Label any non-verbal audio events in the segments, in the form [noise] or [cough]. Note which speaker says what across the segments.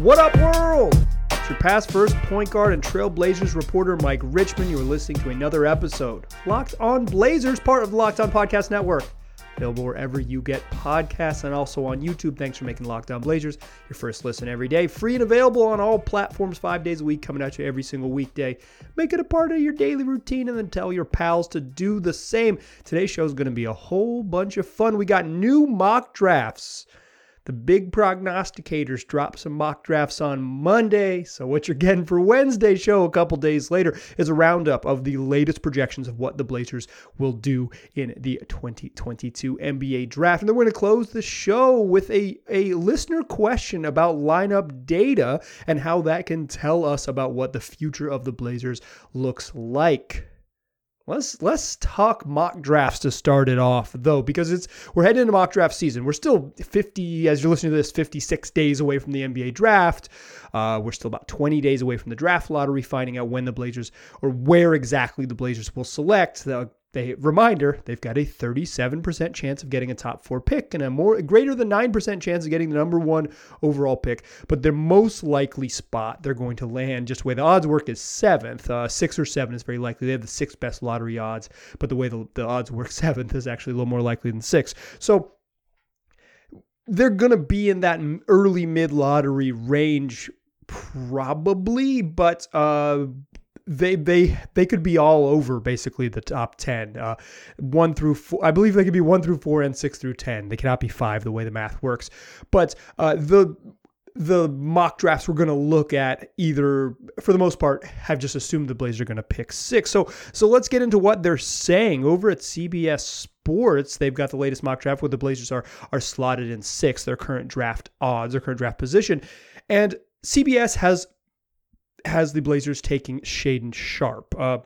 Speaker 1: What up, world? It's your pass first point guard and Trailblazers reporter Mike Richmond. You're listening to another episode. Locked on Blazers, part of the Locked On Podcast Network. Available wherever you get podcasts and also on YouTube. Thanks for making Locked On Blazers your first listen every day. Free and available on all platforms five days a week, coming at you every single weekday. Make it a part of your daily routine and then tell your pals to do the same. Today's show is going to be a whole bunch of fun. We got new mock drafts. The big prognosticators drop some mock drafts on Monday. So, what you're getting for Wednesday's show a couple days later is a roundup of the latest projections of what the Blazers will do in the 2022 NBA draft. And then we're going to close the show with a, a listener question about lineup data and how that can tell us about what the future of the Blazers looks like. Let's let's talk mock drafts to start it off though, because it's we're heading into mock draft season. We're still 50, as you're listening to this, 56 days away from the NBA draft. Uh, we're still about 20 days away from the draft lottery, finding out when the Blazers or where exactly the Blazers will select. The they reminder they've got a 37% chance of getting a top four pick and a more greater than 9% chance of getting the number one overall pick but their most likely spot. They're going to land just the way the odds work is seventh. Uh, six or seven is very likely. They have the sixth best lottery odds but the way the, the odds work [laughs] seventh is actually a little more likely than six. So they're going to be in that early mid lottery range probably but uh they they they could be all over basically the top 10 uh, one through four i believe they could be one through four and six through 10 they cannot be five the way the math works. But uh, the the mock drafts we're going to look at either for the most part have just assumed the blazers are going to pick six. So so let's get into what they're saying. Over at cbs sports they've got the latest mock draft where the blazers are are slotted in six their current draft odds their current draft position. And cbs has has the Blazers taking Shaedon Sharpe. Uh,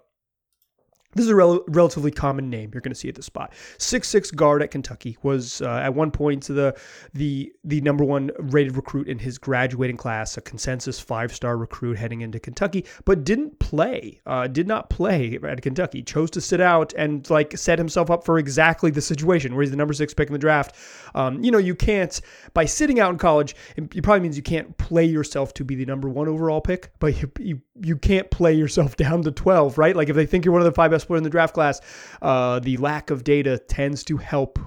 Speaker 1: this is a rel- relatively common name you're going to see at the spot. Six six guard at Kentucky was uh, at one point the the the number one rated recruit in his graduating class, a consensus five star recruit heading into Kentucky, but didn't play. Uh, did not play at Kentucky. Chose to sit out and like set himself up for exactly the situation where he's the number six pick in the draft. Um, you know, you can't by sitting out in college. It probably means you can't play yourself to be the number one overall pick, but you you, you can't play yourself down to twelve, right? Like if they think you're one of the five best player in the draft class, uh, the lack of data tends to help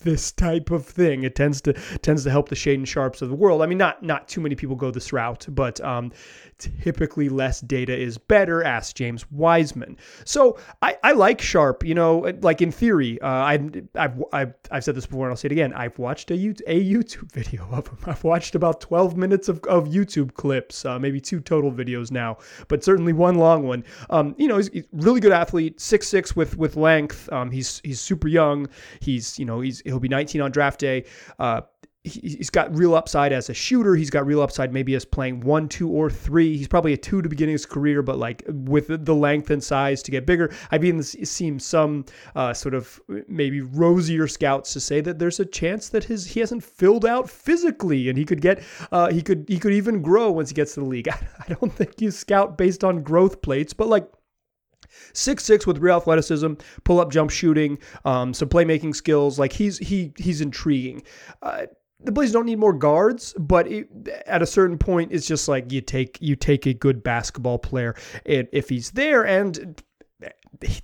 Speaker 1: this type of thing. It tends to tends to help the Shaedon Sharpes of the world. I mean, not not too many people go this route, but um, typically less data is better. Ask James Wiseman. So I, I like Sharpe. You know, like in theory, uh, I've, I've I've I've said this before and I'll say it again. I've watched a YouTube, a YouTube [laughs] video of him. I've watched about 12 minutes of, of YouTube clips, uh, maybe two total videos now, but certainly one long one. Um, you know, he's, he's really good athlete, six six with with length. Um, he's he's super young. He's you know he's he'll be 19 on draft day. Uh, he's got real upside as a shooter. He's got real upside maybe as playing one, two, or three. He's probably a two to beginning his career, but like with the length and size to get bigger. I've even seen some uh, sort of maybe rosier scouts to say that there's a chance that his he hasn't filled out physically and he could get uh, he could he could even grow once he gets to the league. [laughs] I don't think you scout based on growth plates, but like Six six with real athleticism, pull up jump shooting, um, some playmaking skills. Like he's he he's intriguing. Uh, the Blazers don't need more guards, but it, at a certain point, it's just like you take you take a good basketball player if he's there, and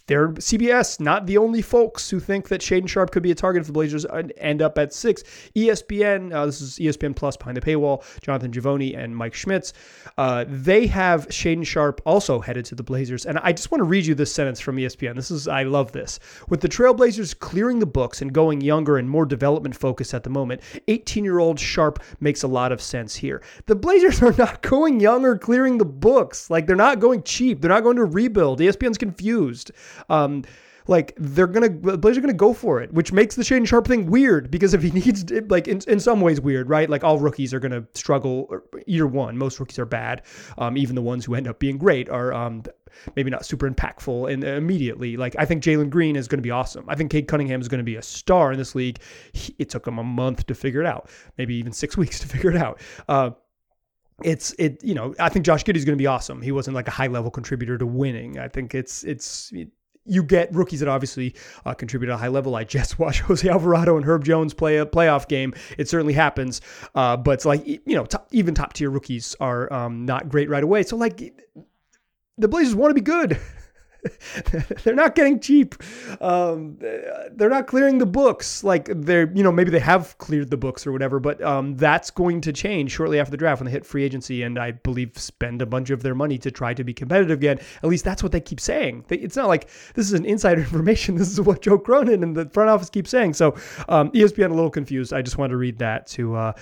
Speaker 1: they're CBS, not the only folks who think that Shaedon Sharpe could be a target if the Blazers end up at six. ESPN, uh, this is ESPN Plus behind the paywall, Jonathan Givony and Mike Schmitz, uh, they have Shaedon Sharpe also headed to the Blazers. And I just want to read you this sentence from ESPN. This is, I love this. With the Trailblazers clearing the books and going younger and more development focused at the moment, 18 year old Sharpe makes a lot of sense here. The Blazers are not [laughs] going young or clearing the books. Like they're not going cheap. They're not going to rebuild. ESPN's confused used. Um, like they're gonna the Blazers are gonna go for it, which makes the Shaedon Sharpe thing weird because if he [laughs] needs like in, in some ways weird, right? Like all rookies are gonna struggle year one. Most rookies are bad. Um, even the ones who end up being great are um, maybe not super impactful and immediately. Like I think Jalen Green is going to be awesome. I think Cade Cunningham is going to be a star in this league. He, it took him a month to figure it out, maybe even six [laughs] weeks to figure it out. Uh, it's it you know I think Josh Giddey is going to be awesome. He wasn't like a high level contributor to winning. I think it's it's you get rookies that obviously uh, contribute at a high level. like just [laughs] watch Jose Alvarado and Herb Jones play a playoff game. It certainly happens, uh, but it's like you know, top, even top tier rookies are um, not great right away. So like, the Blazers want to be good. [laughs] [laughs] they're not getting cheap. Um, they're not clearing the books like they're, you know, maybe they have cleared the books or whatever, but um, that's going to change shortly after the draft when they hit free agency and I believe spend a bunch of their money to try to be competitive again. At least that's what they keep saying. They, it's not like this is an insider [laughs] information. This is what Joe Cronin and the front office keep saying. So um, ESPN a little confused. I just wanted to read that to uh,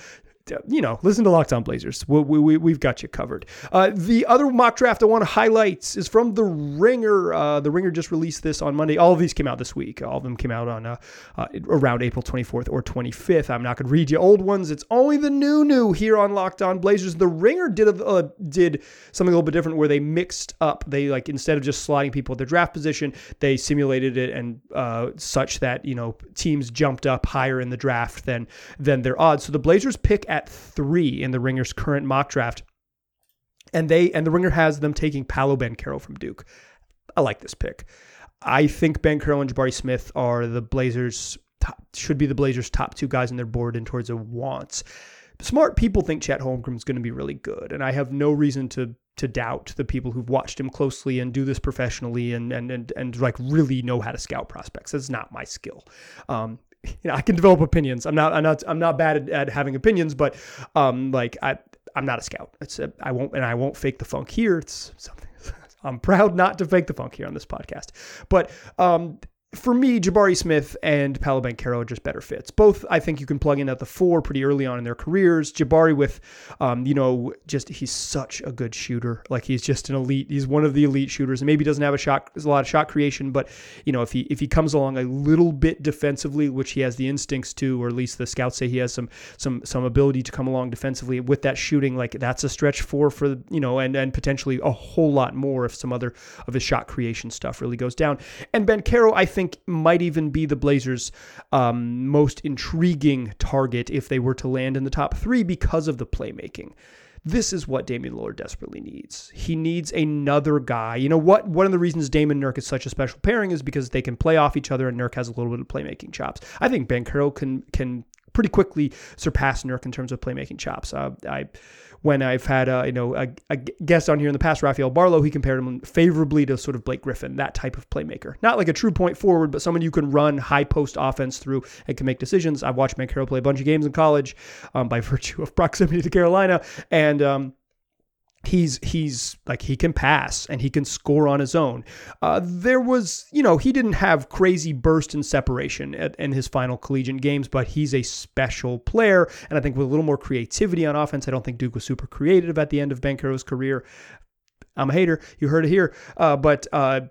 Speaker 1: you know, listen to Locked On Blazers. We, we, we've got you covered. Uh, the other mock draft I want to highlight is from The Ringer. Uh, the Ringer just released this on Monday. All of these came out this week. All of them came out on uh, uh around April 24th or 25th. I'm not going to read you old ones. It's only the new new here on Locked On Blazers. The Ringer did a, uh, did something a little bit different where they mixed up. They like instead of just sliding people at their draft position, they simulated it and uh, such that you know teams jumped up higher in the draft than than their odds. So the Blazers pick at three in the Ringer's current mock draft. And they and the Ringer has them taking Paolo Banchero from Duke. I like this pick. I think Banchero and Jabari Smith are the Blazers top, should be the Blazers' top two guys on their board in terms of wants. Smart people think Chet Holmgren is going to be really good, and I have no reason to to doubt the people who've watched him closely and do this professionally and and and, and like really know how to scout prospects. That's not my skill. Um, you [laughs] know, I can develop opinions. I'm not, I'm not, I'm not bad at, at having opinions, but um, like I, I'm not a scout. It's a, I won't, and I won't fake the funk here. It's something. [laughs] I'm proud not to fake the funk here on this podcast. But um, for me, Jabari Smith and Paolo Banchero are just better fits. Both, I think you can plug in at the four pretty early on in their careers. Jabari with, um, you know, just he's such a good shooter. Like he's just an elite. He's one of the elite shooters, and maybe doesn't have a shot, a lot of shot creation, but you know, if he if he comes along a little bit defensively, which he has the instincts to, or at least the scouts say he has some some some ability to come along defensively with that shooting, like that's a stretch four for you know, and and potentially a whole lot more if some other of his shot creation stuff really goes down. And Banchero, I think think might even be the Blazers' um, most intriguing target if they were to land in the top three because of the playmaking. This is what Damian Lillard desperately needs. He needs another guy. You know what? One of the reasons Dame and Nurk is such a special pairing is because they can play off each other, and Nurk has a little bit of playmaking chops. I think Banchero can can pretty quickly surpass Nurk in terms of playmaking chops. Uh, I when I've had a, you know a, a, guest on here in the past, Rafael Barlow, he compared him favorably to sort of Blake Griffin, that type of playmaker. Not like a true point forward, but someone you can run high post offense through and can make decisions. I've watched Banchero play a bunch of games in college um, by [laughs] virtue of proximity to Carolina, and um, he's he's like he can pass and he can score on his own. Uh, there was, you know, he didn't have crazy burst and separation at, in his final collegiate games, but he's a special player. And I think with a little more creativity on offense, I don't think Duke was super creative at the end of Banchero's career. I'm a hater. You heard it here. Uh, but uh,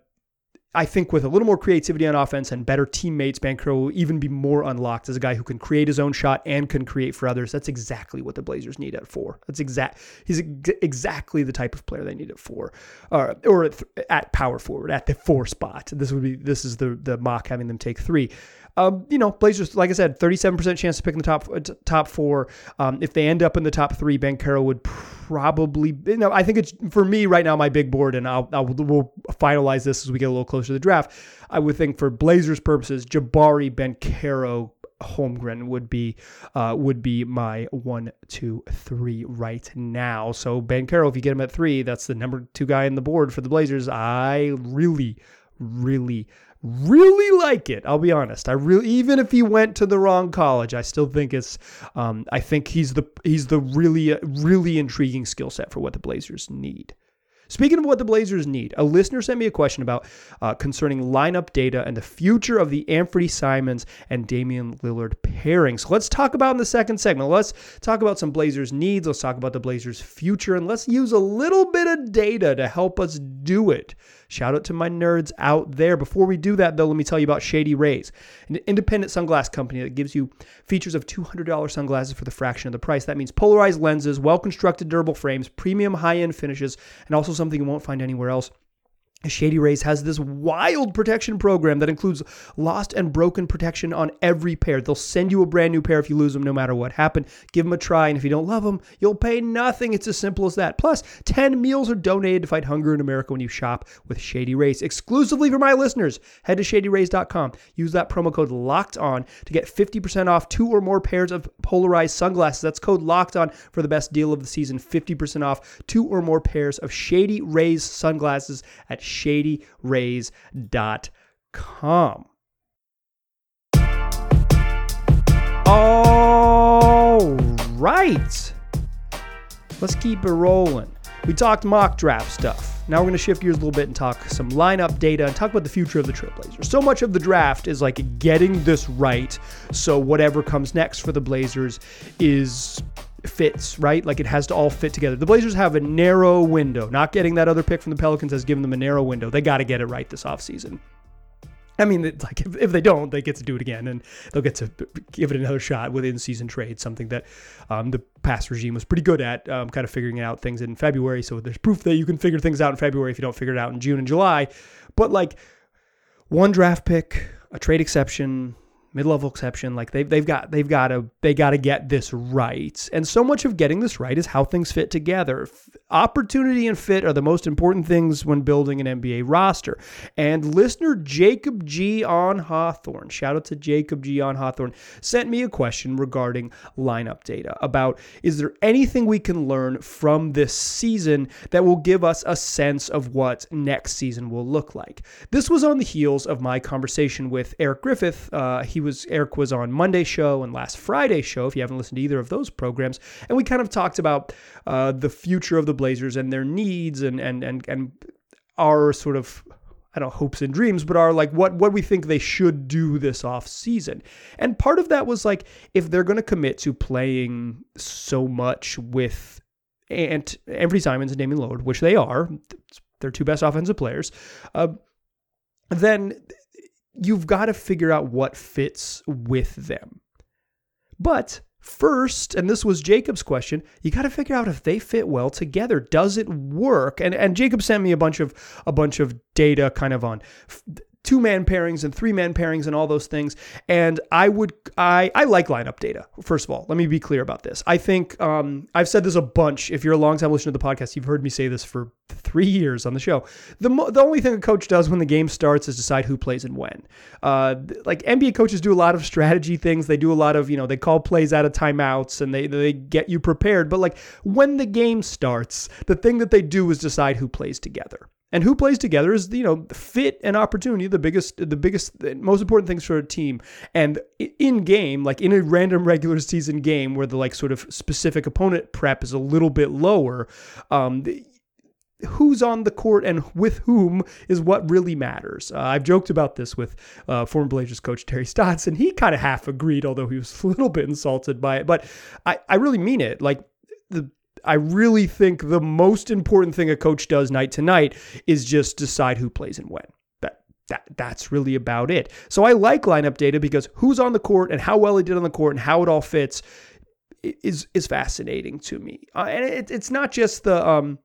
Speaker 1: I think with a little more creativity on offense and better teammates, Banchero will even be more unlocked as a guy who can create his own shot and can create for others. That's exactly what the Blazers need at four. That's exact. He's exactly the type of player they need at four, uh, or at, at power forward at the four spot. This would be this is the the mock having them take three. Um, you know, Blazers, like I said, 37% chance to pick in the top uh, top four. Um, if they end up in the top three, Banchero would probably, you know, I think it's for me right now, my big board, and I'll, I'll we'll finalize this as we get a little closer to the draft. I would think for Blazers purposes, Jabari, Banchero, Holmgren would be uh, would be my one, two, three right now. So Banchero, if you get him at three, that's the number two guy in the board for the Blazers. I really, really really like it. I'll be honest. I really, even if he went to the wrong college, I still think it's. Um, I think he's the he's the really really intriguing skill set for what the Blazers need. Speaking of what the Blazers need, a listener sent me a question about uh, concerning lineup data and the future of the Anfernee Simons and Damian Lillard pairing. So let's talk about in the second segment. Let's talk about some Blazers needs. Let's talk about the Blazers future, and let's use a little bit of data to help us do it. Shout out to my nerds out there. Before we do that, though, let me tell you about Shady Rays, an independent sunglass company that gives you features of $200 sunglasses for the fraction of the price. That means polarized lenses, well constructed durable frames, premium high end finishes, and also something you won't find anywhere else Shady Rays has this wild protection program that includes lost and broken protection on every pair. They'll send you a brand new pair if you lose them, no matter what happened. Give them a try, and if you don't love them, you'll pay nothing. It's as simple as that. Plus, 10 meals are donated to fight hunger in America when you shop with Shady Rays. Exclusively for my listeners, head to shadyrays.com. Use that promo code LOCKED ON to get 50% off two or more pairs of polarized sunglasses. That's code LOCKED ON for the best deal of the season 50% off two or more pairs of Shady Rays sunglasses at shadyrays.com. All right. Let's keep it rolling. We talked mock draft stuff. Now we're going to shift gears a little bit and talk some lineup data and talk about the future of the Trailblazers. So much of the draft is like getting this right. So whatever comes next for the Blazers is fits, right? Like it has to all fit together. The Blazers have a narrow window. Not getting that other pick from the Pelicans has given them a narrow window. They got to get it right this offseason. I mean, it's like if, if, they don't, they get to do it again, and they'll get to give it another shot with in-season trade, something that um, the past regime was pretty good at, um, kind of figuring out things in February. So there's proof that you can figure things out in February if you don't figure it out in June and July. But like one draft pick, a trade exception, mid-level exception like they've, they've got they've got to they got to get this right. And so much of getting this right is how things fit together opportunity and fit are the most important things when building an nba roster. And listener jacob g. On hawthorne shout out to jacob g. On hawthorne sent me a question regarding lineup data about is there anything we can learn from this season that will give us a sense of what next season will look like? This was on the heels of my conversation with eric griffith. Uh, he was Eric was on Monday show and last Friday show. If you haven't listened to either of those programs, and we kind of talked about uh, the future of the Blazers and their needs and and and and our sort of I don't know, hopes and dreams, but are like what what we think they should do this off season. And part of that was like if they're going to commit to playing so much with and Anfernee Simons and Damian Lillard, which they are, they're two best offensive players. Uh, then you've got to figure out what fits with them. But first, and this was Jacob's question, you got to figure out if they fit well together. Does it work? And and Jacob sent me a bunch of a bunch of data kind of on two man pairings and three man pairings and all those things. And I would I I like lineup data. First of all, let me be clear about this. I think um, I've said this a bunch. If you're a long time listener to the podcast, you've heard me say this for three years on the show. The the only thing a coach does when the game starts is decide who plays and when. Uh, like NBA coaches do a lot of strategy things. They do a lot of you know they call plays out of timeouts and they they get you prepared. But like when the game starts, the thing that they do is decide who plays together. And who plays together is you know fit and opportunity the biggest the biggest most important things for a team. And in game, like in a random regular season game where the like sort of specific opponent prep is a little bit lower, um, who's on the court and with whom is what really matters. Uh, I've joked about this with uh, former Blazers coach Terry Stotts, and he kind of half agreed, although he was [laughs] a little bit insulted by it. But I, I really mean it. Like the I really think the most important thing a coach does night to night is just decide who plays and when. That that that's really about it. So I like lineup data because who's on the court and how well he did on the court and how it all fits is is fascinating to me. Uh, and it, it's not just the um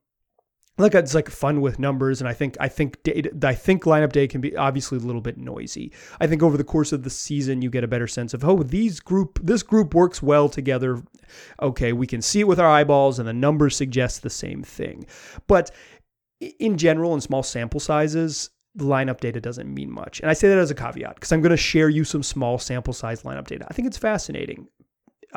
Speaker 1: like it's like fun with numbers and i think i think i think lineup day can be obviously a little bit noisy i think over the course of the season you get a better sense of oh these group this group works well together okay we can see it with our eyeballs and the numbers suggest the same thing but in general in small sample sizes lineup data doesn't mean much. And I say that as a caveat because I'm going to share you some small sample size lineup data. I think it's fascinating.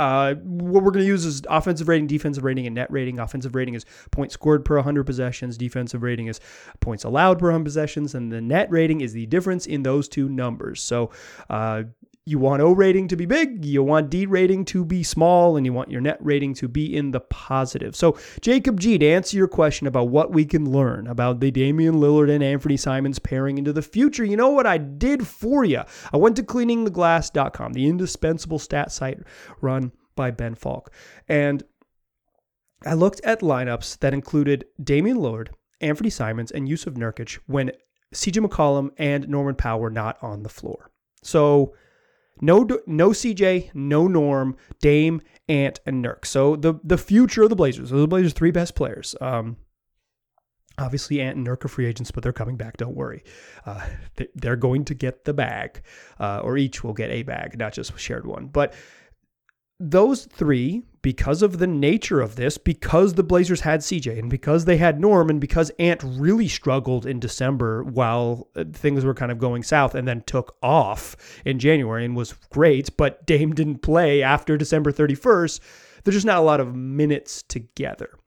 Speaker 1: Uh, what we're going to use is offensive rating, defensive rating, and net rating. Offensive rating is points scored per 100 possessions. Defensive rating is points allowed per 100 possessions. And the net rating is the difference in those two numbers. So uh, you want O rating to be big, you want D rating to be small, and you want your net rating to be in the positive. So, Jacob G, to answer your question about what we can learn about the Damian Lillard and Anfernee Simons pairing into the future, you know what I did for you? I went to cleaningtheglass.com, the indispensable stat site run by Ben Falk. And I looked at lineups that included Damian Lillard, Anfernee Simons, and Jusuf Nurkic when CJ McCollum and Norman Powell were not on the floor. So no, no CJ, no Norm, Dame, Ant, and Nurk. So the the future of the Blazers. Those are the Blazers' three best players. Um, Obviously, Ant and Nurk are free agents, but they're coming back. Don't worry. Uh, they're going to get the bag, uh, or each will get a bag, not just a shared one. But those three, because of the nature of this, because the Blazers had CJ and because they had Norm and because Ant really struggled in December while uh, things were kind of going south and then took off in January and was great, but [laughs] Dame didn't play after December 31st, there's just not a lot of minutes together.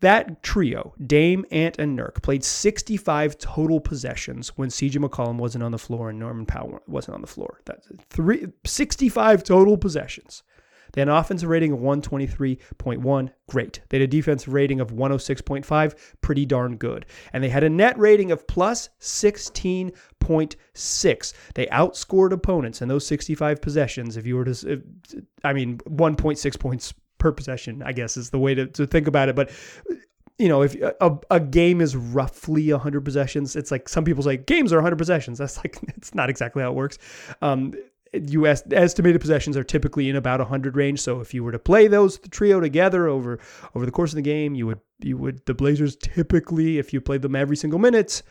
Speaker 1: That trio, Dame, Ant, and Nurk, played 65 total possessions when CJ McCollum wasn't on the floor and Norman Powell wasn't on the floor. That's three, 65 total possessions. They had an offensive rating of 123.1, great. They had a defensive rating of 106.5, pretty darn good. And they had a net rating of plus 16.6. They outscored opponents in those 65 possessions. If you were to, I mean, 1.6 points per possession, I guess is the way to, to think about it. But you know, if a, a game is roughly 100 possessions, it's like some people say games are 100 possessions. That's like, [laughs] it's not exactly how it works. Um, U.S. estimated possessions are typically in about 100 range. So if you were to play those trio together over over the course of the game, you would you would the Blazers typically, if you played them every single minute,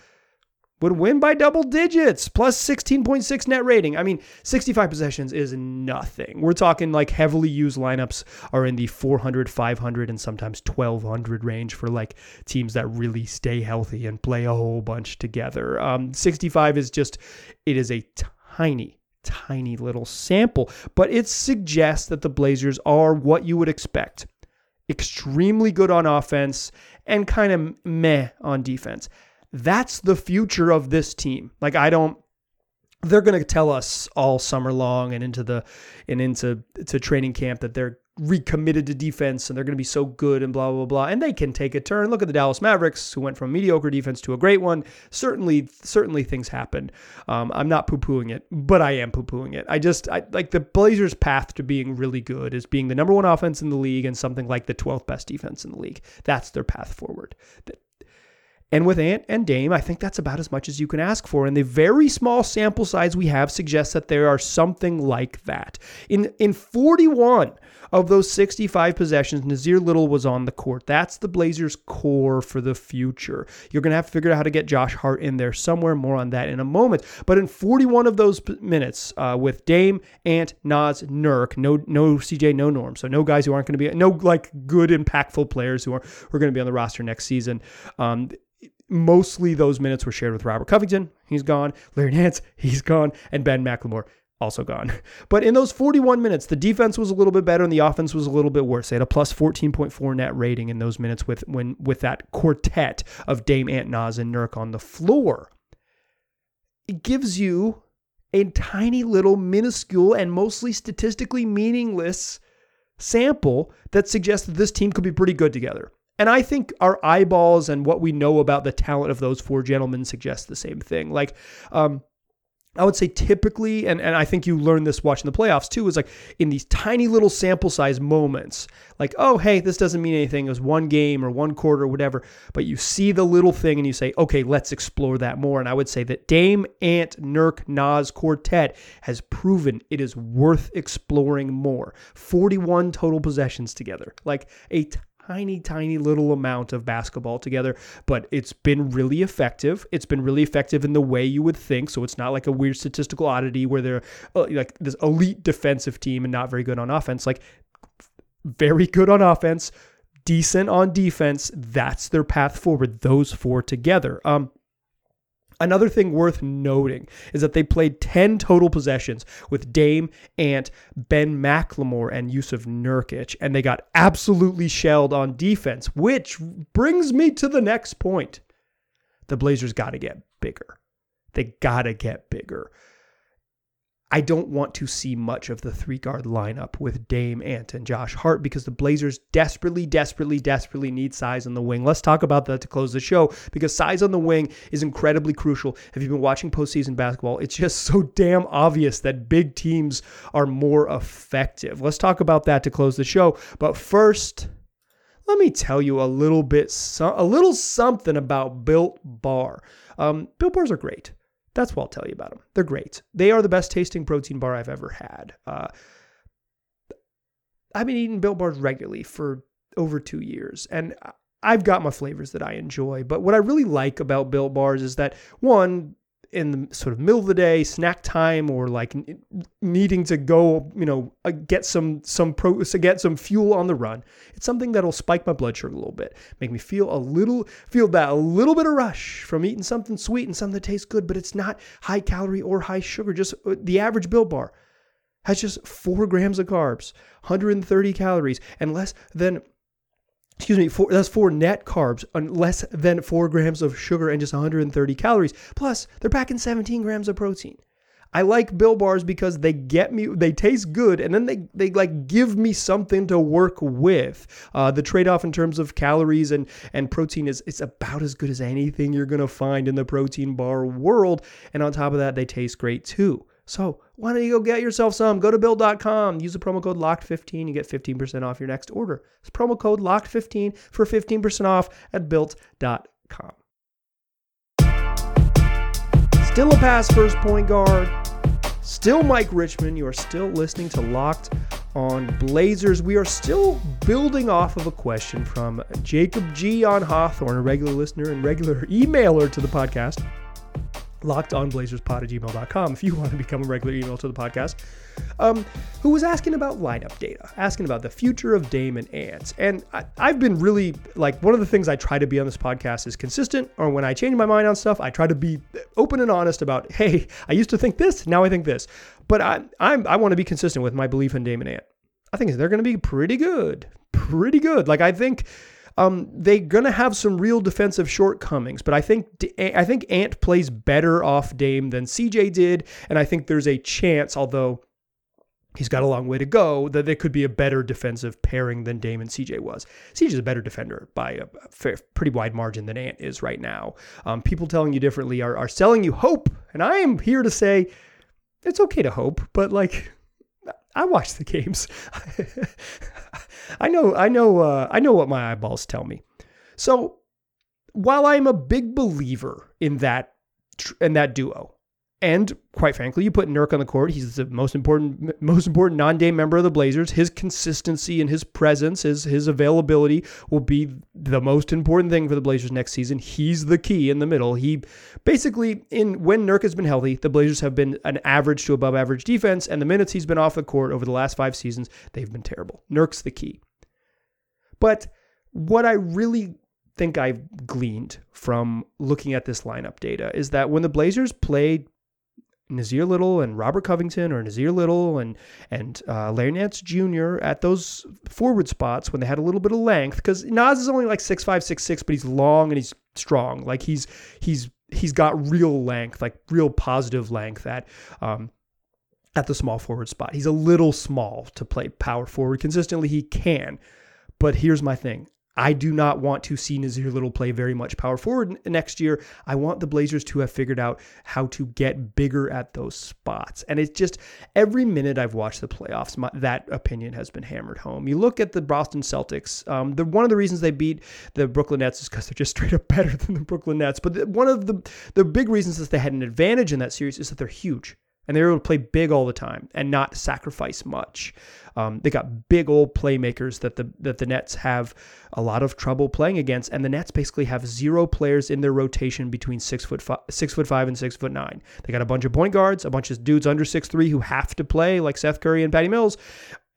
Speaker 1: would win by double digits plus 16.6 net rating. I mean, 65 possessions is nothing. We're talking like heavily used lineups are in the 400, 500, and sometimes 1200 range for like teams that really stay healthy and play a whole bunch together. Um, 65 is just, it is a tiny tiny little sample, but it suggests that the Blazers are what you would expect extremely good on offense and kind of meh on defense. That's the future of this team. Like, I don't. They're going to tell us all summer long and into the and into to training camp that they're recommitted to defense and they're going to be so good and blah blah blah and they can take a turn. Look at the dallas mavericks who went from mediocre defense to a great one. Certainly certainly things happen um, i'm not poo-pooing it but i am poo-pooing it. I just I, like the blazers path to being really good is being the number one offense in the league and something like the 12th best defense in the league. That's their path forward and with Ant and Dame, I think that's about as much as you can ask for. And the very small sample size we have suggests that there are something like that. In in 41 of those 65 possessions, Nassir Little was on the court. That's the Blazers' core for the future. You're going to have to figure out how to get Josh Hart in there somewhere. More on that in a moment. But in 41 of those minutes, uh, with Dame, Ant, Naz, Nurk, no no CJ, no Norm, so no guys who aren't going to be no like good impactful players who are who are going to be on the roster next season. Um, mostly those minutes were shared with Robert Covington. He's gone. Larry Nance, he's gone. And Ben McLemore, also gone. [laughs] But in those 41 minutes, the defense was a little bit better and the offense was a little bit worse. They had a plus 14.4 net rating in those minutes with when with that quartet of Dame Ant Naz and Nurk on the floor. It gives you a tiny little minuscule and mostly statistically meaningless sample that suggests that this team could be pretty good together. And I think our eyeballs and what we know about the talent of those four gentlemen suggests the same thing. Like, um, I would say typically, and, and I think you learn this watching the playoffs too, is like in these tiny little sample size moments, like, oh, hey, this doesn't mean anything. It was one game or one quarter or whatever. But you see the little thing and you say, okay, let's explore that more. And I would say that Dame, Ant, Nurk, Naz, Quartet has proven it is worth exploring more. 41 total possessions together, like a tiny, tiny little amount of basketball together, but it's been really effective. It's been really effective in the way you would think. So it's not like a weird statistical oddity where they're uh, like this elite defensive team and not very good on offense. Like, very good on offense, decent on defense. That's their path forward, those four together. Um, Another thing worth noting is that they played 10 total possessions with Dame, Ant, Ben McLemore, and Jusuf Nurkic, and they got absolutely shelled on defense, which brings me to the next point. The Blazers got to get bigger. They got to get bigger. I don't want to see much of the three guard lineup with Dame, Ant, and Josh Hart because the Blazers desperately, desperately, desperately need size on the wing. Let's talk about that to close the show because size on the wing is incredibly crucial. If you've been watching postseason basketball, it's just so damn obvious that big teams are more effective. Let's talk about that to close the show. But first, let me tell you a little bit, a little something about Built Bar. Um, Built Bars are great. That's what I'll tell you about them. They're great. They are the best tasting protein bar I've ever had. Uh, I've been eating Built Bars regularly for over two years, and I've got my flavors that I enjoy, but what I really like about Built Bars is that one, in the sort of middle of the day, snack time, or like needing to go, you know, uh, get some some pro, get some fuel on the run. It's something that'll spike my blood sugar a little bit, make me feel a little feel that a little bit of rush from eating something sweet and something that tastes good, but it's not high calorie or high sugar. Just uh, the average Built Bar has just four grams of carbs, 130 calories, and less than excuse me, four, that's four net carbs, less than four grams of sugar and just 130 calories. Plus, they're packing 17 grams of protein. I like Built Bars because they get me, they taste good, and then they they like give me something to work with. Uh, the trade off in terms of calories and and protein is it's about as good as anything you're gonna find in the protein bar world. And on top of that, they taste great too. So why don't you go get yourself some? Go to built.com, use the promo code LOCKED15, you get 15% off your next order. It's promo code LOCKED15 for 15% off at built.com. Still a pass first point guard. Still Mike Richmond. You are still listening to Locked on Blazers. We are still building off of a question from Jacob G. on Hawthorne, a regular listener and regular [laughs] emailer to the podcast lockedonblazerspod at gmail.com if you want to become a regular email to the podcast, um, who was asking about lineup data, asking about the future of Dame and Ant. And I, have been really, like, one of the things I try to be on this podcast is consistent, or when I change my mind on stuff, I try to be open and honest about, hey, I used to think this, now I think this. But I, I'm, I want to be consistent with my belief in Dame and Ant. I think they're going to be pretty good. Pretty good. Like, I think um, they're gonna have some real defensive shortcomings, but I think I think Ant plays better off Dame than CJ did, and I think there's a chance, although he's got a long way to go, that there could be a better defensive pairing than Dame and CJ was. CJ is a better defender by a fair, pretty wide margin than Ant is right now. Um, people telling you differently are, are selling you hope, and I am here to say it's okay to hope, but like I watch the games. [laughs] I know, I know, uh, I know what my eyeballs tell me. So while I'm a big believer in that in that duo, and quite frankly, you put Nurk on the court. He's the most important, most important non-Dame member of the Blazers. His consistency and his presence, his his availability will be the most important thing for the Blazers next season. He's the key in the middle. He basically, in when Nurk has been healthy, the Blazers have been an average to above average defense, and the minutes he's been off the court over the last five seasons, they've been terrible. Nurk's the key. But what I really think I've gleaned from looking at this lineup data is that when the Blazers played Nassir Little and Robert Covington or Nassir Little and and uh, Larry Nance Jr. at those forward spots when they had a little bit of length because Naz is only like six five six six but he's long and he's strong like he's he's he's got real length like real positive length at um, at the small forward spot. He's a little small to play power forward consistently. He can, but here's my thing: I do not want to see Nassir Little play very much power forward next year. I want the Blazers to have figured out how to get bigger at those spots. And it's just every minute I've watched the playoffs, my, that opinion has been hammered home. You look at the Boston Celtics. Um, the, one of the reasons they beat the Brooklyn Nets is because they're just [laughs] straight up better than the Brooklyn Nets. But the, one of the the big reasons that they had an advantage in that series is that they're huge and they were able to play big all the time and not sacrifice much. Um, they got big old playmakers that the that the Nets have a lot of trouble playing against, and the Nets basically have zero players in their rotation between six foot five, six foot five and six foot nine. They got a bunch of point guards, a bunch of dudes under six three who have to play like Seth Curry and Patty Mills.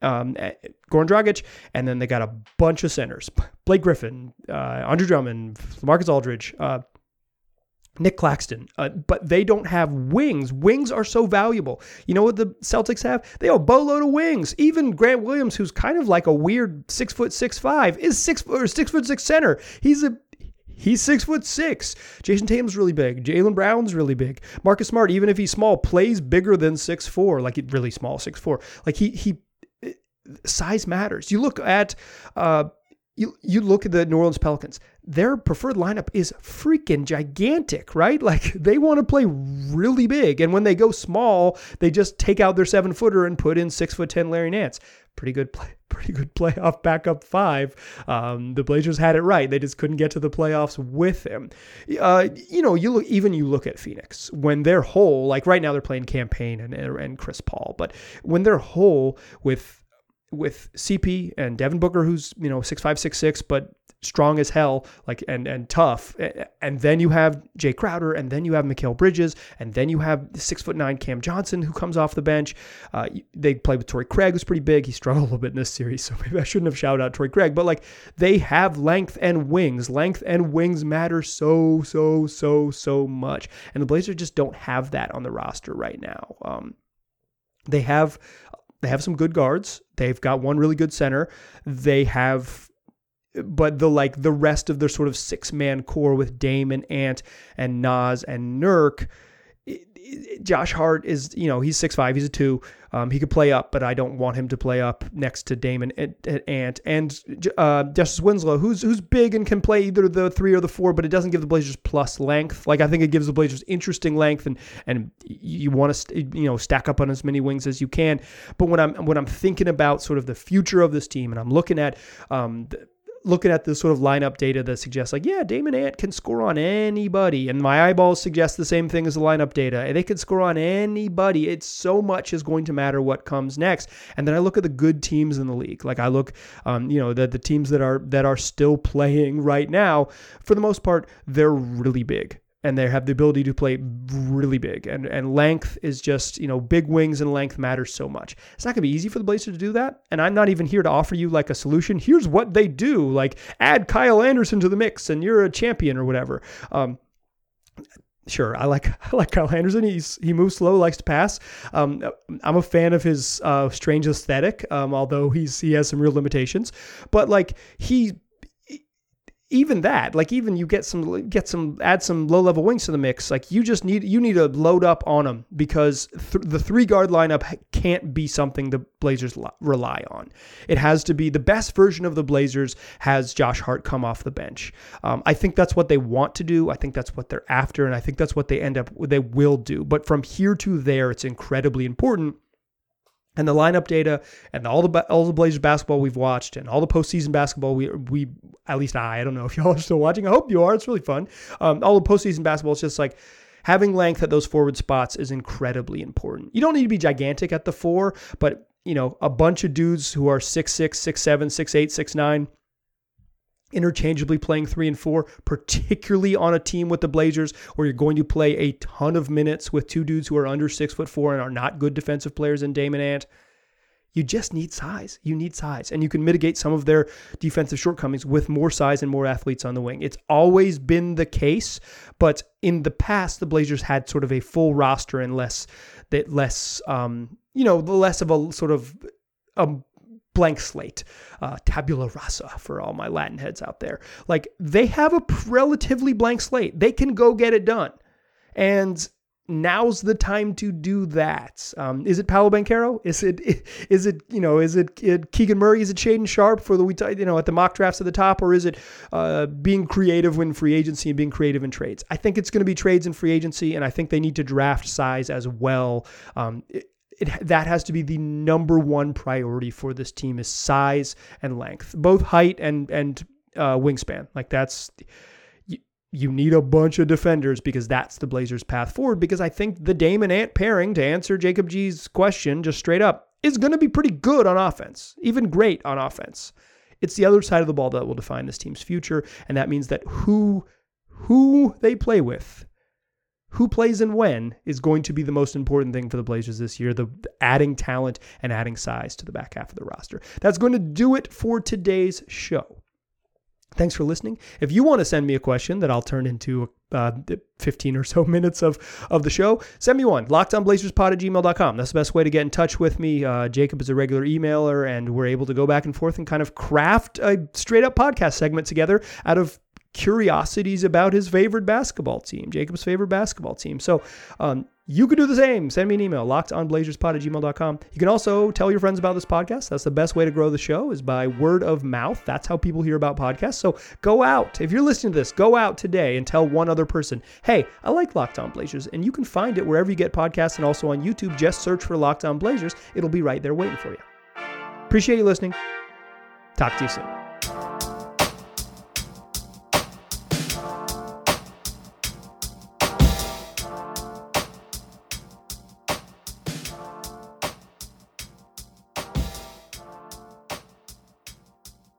Speaker 1: Um, eh, Goran Dragic, and then they got a bunch of centers: Blake Griffin, uh, Andre Drummond, Marcus Aldridge, uh, Nick Claxton, uh, but they don't have wings. Wings are so valuable. You know what the Celtics have? They have a boatload of wings. Even Grant Williams, who's kind of like a weird six foot six five, is six or six foot six center. He's a He's six foot six. Jayson Tatum's really big. Jaylen Brown's really big. Marcus Smart, even if he's small, plays bigger than six four, like really small six four. Like he he size matters. You look at uh, you you look at the New Orleans Pelicans. Their preferred lineup is freaking gigantic, right? [laughs] Like they want to play really big, and when they go small, they just take out their seven footer and put in six foot ten Larry Nance. Pretty good play, [laughs] pretty good playoff backup five. Um, the Blazers had it right; they just couldn't get to the playoffs with him. Uh, you know, you look even you look at Phoenix when they're whole. Like right now, they're playing Cam Payne and and Chris Paul, but when they're whole with with CP and Devin Booker, who's you know six five six six, but strong as hell, like and and tough. And then you have Jae Crowder, and then you have Mikal Bridges, and then you have six foot nine Cam Johnson who comes off the bench. Uh, they play with Torrey Craig, who's pretty big. He struggled [laughs] a little bit in this series, so maybe I shouldn't have shouted out Torrey Craig. But like they have length and wings. Length and wings matter so so so so much, and the Blazers just don't have that on the roster right now. Um, they have they have some good guards. They've got one really good center. They have but the like the rest of their sort of six man core with Dame and Ant and Nas and Nurk Josh Hart is, you know, he's six five. He's a two. Um, he could play up, but I don't want him to play up next to Damon and Ant and uh, Justice Winslow, who's who's big and can play either the three or the four, but it doesn't give the Blazers plus length. Like I think it gives the Blazers interesting length, and and you want to you know stack up on as many wings as you can. But when I'm when I'm thinking about sort of the future of this team, and I'm looking at um, the, looking at the sort of lineup data that suggests like, yeah, Dame and Ant can score on anybody. And my eyeballs suggest the same thing as the lineup data. They can score on anybody. It's so much is going to matter what comes next. And then I look at the good teams in the league. Like I look, um, you know, the, the teams that are that are still playing right now, for the most part, they're really big and they have the ability to play really big. And and length is just, you know, big wings and length matters so much. It's not going to be easy for the Blazers to do that. And I'm not even here to offer you like a solution. Here's what they do. Like add Kyle Anderson to the mix and you're a champion or whatever. Um, Sure, I like [laughs] I like Kyle Anderson. He's he moves slow, likes to pass. Um, I'm a fan of his uh, strange aesthetic, um, although he's he has some real limitations. But like he even that, like even you get some get some add some low level wings to the mix. Like you just need you need to load up on them because th- the three guard lineup can't be something the Blazers lo- rely on. It has to be the best version of the Blazers has Josh Hart come off the bench. Um, I think that's what they want to do. I think that's what they're after, and I think that's what they end up they will do. But from here to there, it's incredibly important and the lineup data and all the all the Blazers basketball we've watched and all the postseason basketball we we at least I I don't know if [laughs] y'all are still watching. I hope you are. It's really fun. Um, all the postseason basketball is just like having length at those forward spots is incredibly important. You don't need to be gigantic at the four, but you know a bunch of dudes who are six six six seven six eight six nine interchangeably playing three and four, particularly on a team with the Blazers where you're going to play a ton of minutes with two dudes who are under six foot four and are not good defensive players in Dame and Ant. You just need size. You need size. And you can mitigate some of their defensive shortcomings with more size and more athletes on the wing. It's always been the case, but in the past, the Blazers had sort of a full roster and less that less um, you know, less of a sort of a blank slate, uh, tabula rasa for all my Latin heads out there. Like they have a relatively blank slate. They can go get it done. And now's the time to do that. Um, is it Paolo Banchero? Is it [laughs] is it you know is it, it Keegan Murray? Is it Shaedon Sharpe for the you know at the mock drafts at the top, or is it uh, being creative when free agency and being creative in trades? I think it's going to be trades and free agency, and I think they need to draft size as well. Um, it, it, that has to be the number one priority for this team is size and length, both height and and uh, wingspan. Like that's you, you need a bunch of defenders because that's the Blazers' path forward. Because I think the Dame and Ant pairing, to answer Jacob G's question just straight up, is going to be pretty good on offense, even great on offense. It's the other side of the ball that will define this team's future, and that means that who who they play with who plays and when is going to be the most important thing for the Blazers this year, the adding talent and adding size to the back half of the roster. That's going to do it for today's show. Thanks for listening. If you want to send me a question that I'll turn into uh, 15 or so [laughs] minutes of, of the show, send me one. LockedOnBlazersPod at gmail.com. That's the best way to get in touch with me. Uh, Jacob is a regular emailer, and we're able to go back and forth and kind of craft a straight up podcast segment together out of curiosities about his favorite basketball team, Jacob's favorite basketball team. So um, you could do the same. Send me an email, lockedonblazerspod at gmail.com. You can also tell your friends about this podcast. That's the best way to grow the show is by word of mouth. That's how people hear about podcasts. So go out. If you're listening to this, go out today and tell one other person, hey, I like Locked On Blazers. And you can find it wherever you get podcasts and also on YouTube. Just search for Locked On Blazers. It'll be right there waiting for you. Appreciate you listening. Talk to you soon.